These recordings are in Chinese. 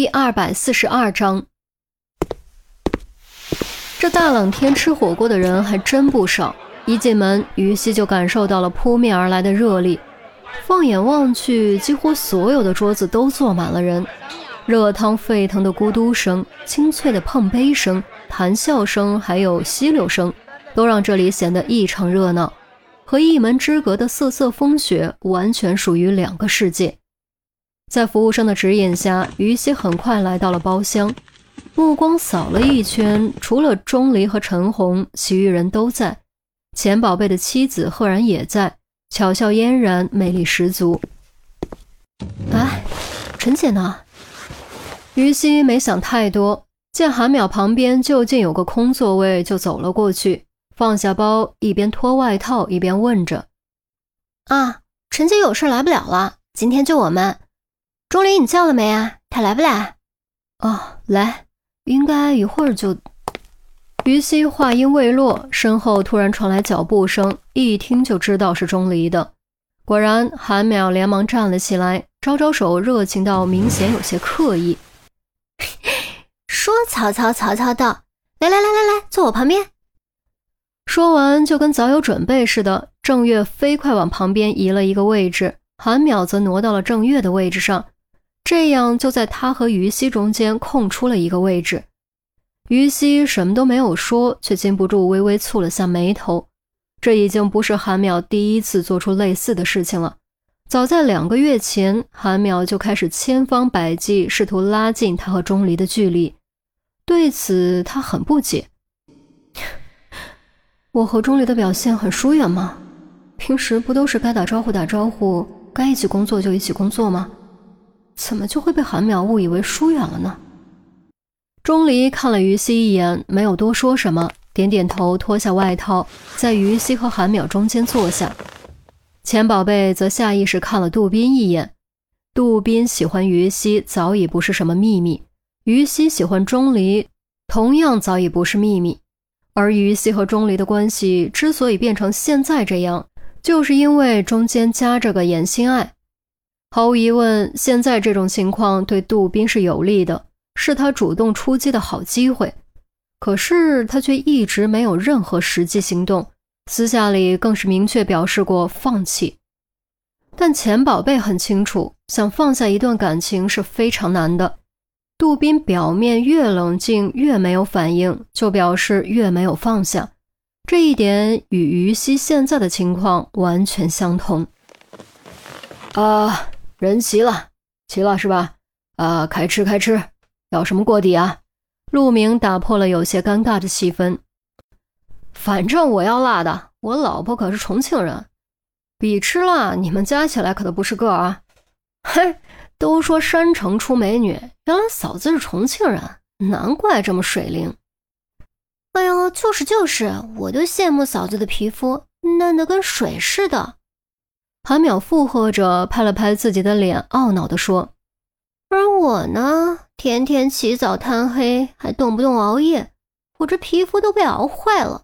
第二百四十二章，这大冷天吃火锅的人还真不少。一进门，于西就感受到了扑面而来的热力。放眼望去，几乎所有的桌子都坐满了人。热汤沸腾的咕嘟声、清脆的碰杯声、谈笑声，还有吸溜声，都让这里显得异常热闹，和一门之隔的瑟瑟风雪完全属于两个世界。在服务生的指引下，于西很快来到了包厢，目光扫了一圈，除了钟离和陈红，其余人都在。钱宝贝的妻子赫然也在，巧笑嫣然，魅力十足。哎，陈姐呢？于西没想太多，见韩淼旁边就近有个空座位，就走了过去，放下包，一边脱外套一边问着：“啊，陈姐有事来不了了，今天就我们。钟离，你叫了没啊？他来不来？”“哦，来，应该一会儿就。”于西话音未落，身后突然传来脚步声，一听就知道是钟离的。果然，韩淼连忙站了起来，招招手，热情到明显有些刻意。说曹操，曹操到！来来来来来，坐我旁边。说完，就跟早有准备似的，郑月飞快往旁边移了一个位置，韩淼则挪到了郑月的位置上，这样就在他和于西中间空出了一个位置。于西什么都没有说，却禁不住微微蹙了下眉头。这已经不是韩淼第一次做出类似的事情了。早在两个月前，韩淼就开始千方百计试图拉近他和钟离的距离。对此，他很不解。我和钟离的表现很疏远吗？平时不都是该打招呼打招呼，该一起工作就一起工作吗？怎么就会被韩淼误以为疏远了呢？钟离看了于西一眼，没有多说什么，点点头，脱下外套，在于西和韩淼中间坐下。钱宝贝则下意识看了杜宾一眼。杜宾喜欢于西早已不是什么秘密，于西喜欢钟离同样早已不是秘密。而于西和钟离的关系之所以变成现在这样，就是因为中间夹着个严心爱。毫无疑问，现在这种情况对杜宾是有利的。是他主动出击的好机会，可是他却一直没有任何实际行动，私下里更是明确表示过放弃。但钱宝贝很清楚，想放下一段感情是非常难的。杜宾表面越冷静，越没有反应，就表示越没有放下。这一点与于西现在的情况完全相同。啊，人齐了，齐了是吧？啊，开吃开吃。要什么锅底啊？陆明打破了有些尴尬的气氛。反正我要辣的，我老婆可是重庆人，比吃辣你们加起来可都不是个儿啊！嘿，都说山城出美女，原来嫂子是重庆人，难怪这么水灵。哎呦，就是就是，我都羡慕嫂子的皮肤嫩得跟水似的。韩淼附和着，拍了拍自己的脸，懊恼地说。而我呢，天天起早贪黑，还动不动熬夜，我这皮肤都被熬坏了。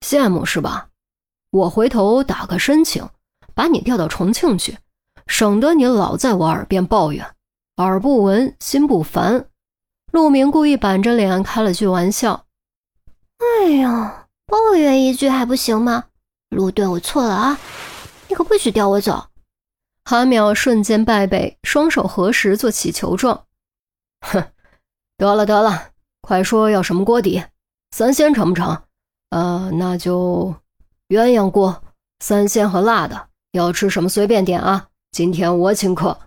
羡慕是吧？我回头打个申请，把你调到重庆去，省得你老在我耳边抱怨，耳不闻心不烦。陆明故意板着脸开了句玩笑。哎呀，抱怨一句还不行吗？陆队，我错了啊，可不许调我走。韩淼瞬间败北，双手合十做乞求状。哼，得了得了，快说要什么锅底？三鲜成不成？呃，那就鸳鸯锅，三鲜和辣的。要吃什么随便点啊，今天我请客。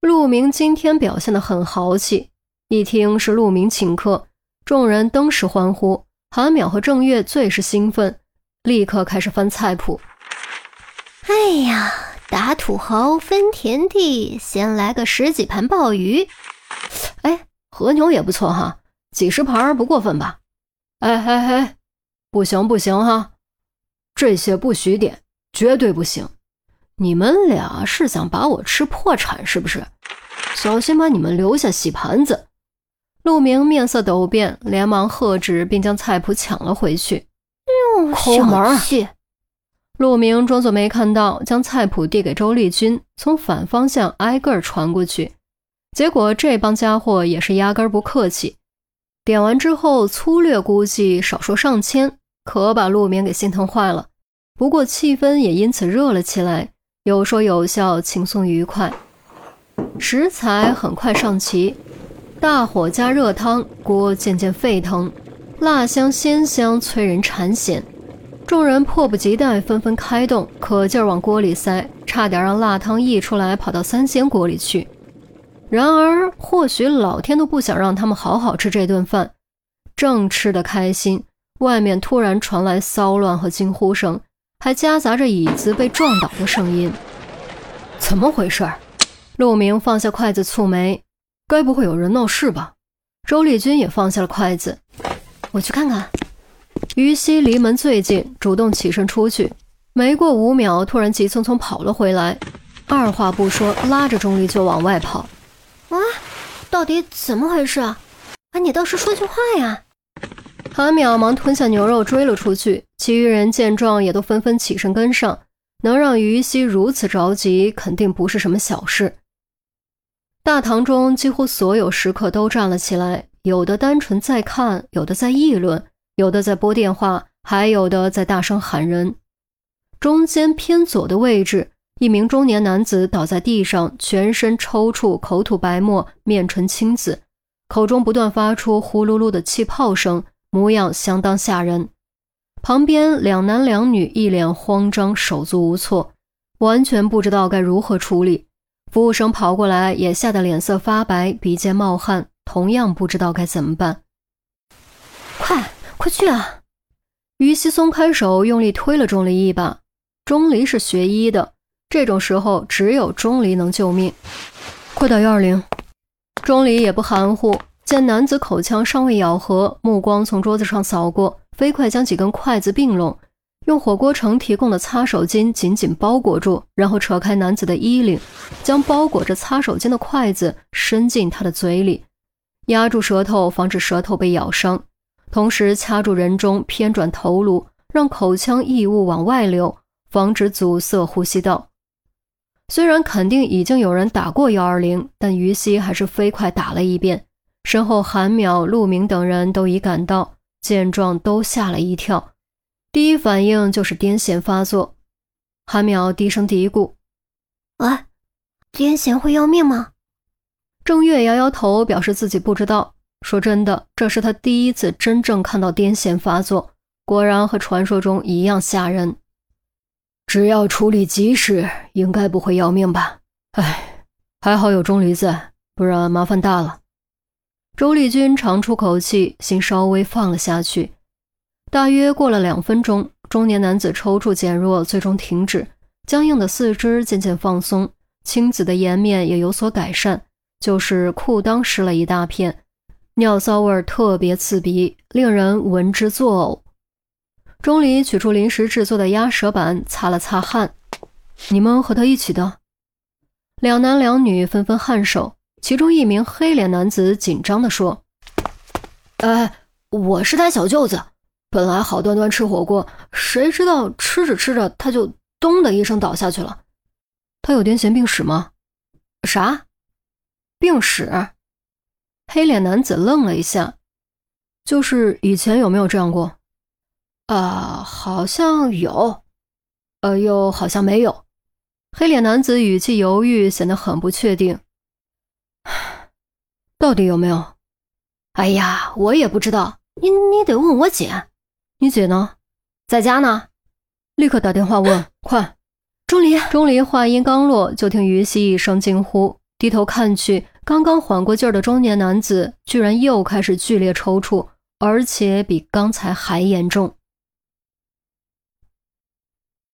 陆明今天表现得很豪气，一听是陆明请客，众人登时欢呼。韩淼和郑月最是兴奋，立刻开始翻菜谱。哎呀！打土豪分田地，先来个十几盘鲍鱼。哎，和牛也不错哈，几十盘不过分吧？哎哎哎，不行不行哈，这些不许点，绝对不行！你们俩是想把我吃破产是不是？小心把你们留下洗盘子！陆明面色陡变，连忙喝止，并将菜谱抢了回去。抠门！陆明装作没看到，将菜谱递给周丽君，从反方向挨个传过去。结果这帮家伙也是压根不客气，点完之后粗略估计少说上千，可把陆明给心疼坏了。不过气氛也因此热了起来，有说有笑，轻松愉快。食材很快上齐，大火加热汤，锅渐渐沸腾，辣香鲜香，催人馋涎。众人迫不及待，纷纷开动，可劲儿往锅里塞，差点让辣汤溢出来，跑到三鲜锅里去。然而，或许老天都不想让他们好好吃这顿饭。正吃得开心，外面突然传来骚乱和惊呼声，还夹杂着椅子被撞倒的声音。怎么回事？陆明放下筷子，蹙眉：“该不会有人闹事吧？”周丽君也放下了筷子：“我去看看。”于西离门最近，主动起身出去，没过五秒，突然急匆匆跑了回来，二话不说，拉着钟离就往外跑。啊，到底怎么回事啊？啊，你倒是说句话呀！韩淼忙吞下牛肉追了出去，其余人见状也都纷纷起身跟上。能让于西如此着急，肯定不是什么小事。大堂中几乎所有食客都站了起来，有的单纯在看，有的在议论，有的在拨电话，还有的在大声喊人。中间偏左的位置。一名中年男子倒在地上，全身抽搐，口吐白沫，面唇青紫，口中不断发出呼噜噜的气泡声，模样相当吓人。旁边两男两女一脸慌张，手足无措，完全不知道该如何处理。服务生跑过来，也吓得脸色发白，鼻尖冒汗，同样不知道该怎么办。快，快去啊！于西松开手，用力推了钟离一把。钟离是学医的。这种时候，只有钟离能救命。快打幺二零！钟离也不含糊，见男子口腔尚未咬合，目光从桌子上扫过，飞快将几根筷子并拢，用火锅城提供的擦手巾紧紧包裹住，然后扯开男子的衣领，将包裹着擦手巾的筷子伸进他的嘴里，压住舌头，防止舌头被咬伤，同时掐住人中，偏转头颅，让口腔异物往外流，防止阻塞呼吸道。虽然肯定已经有人打过幺二零，但于西还是飞快打了一遍。身后韩淼、陆明等人都已赶到，见状都吓了一跳，第一反应就是癫痫发作。韩淼低声嘀咕：“喂，癫痫会要命吗？”郑月摇摇头，表示自己不知道。说真的，这是他第一次真正看到癫痫发作，果然和传说中一样吓人。只要处理及时，应该不会要命吧？哎，还好有钟离在，不然麻烦大了。周丽君长出口气，心稍微放了下去。大约过了两分钟，中年男子抽搐减弱，最终停止，僵硬的四肢渐渐放松，青紫的颜面也有所改善，就是裤裆湿了一大片，尿骚味特别刺鼻，令人闻之作呕。钟离取出临时制作的鸭舌板，擦了擦汗。你们和他一起的？两男两女纷纷颔首。其中一名黑脸男子紧张地说：“哎，我是他小舅子。本来好端端吃火锅，谁知道吃着吃着他就咚的一声倒下去了。他有癫痫病史吗？啥？病史？”黑脸男子愣了一下，就是以前有没有这样过？啊，好像有，呃，又好像没有。黑脸男子语气犹豫，显得很不确定。到底有没有？哎呀，我也不知道，你你得问我姐。你姐呢？在家呢。立刻打电话问，快！钟离，钟离话音刚落，就听于西一声惊呼，低头看去，刚刚缓过劲儿的中年男子居然又开始剧烈抽搐，而且比刚才还严重。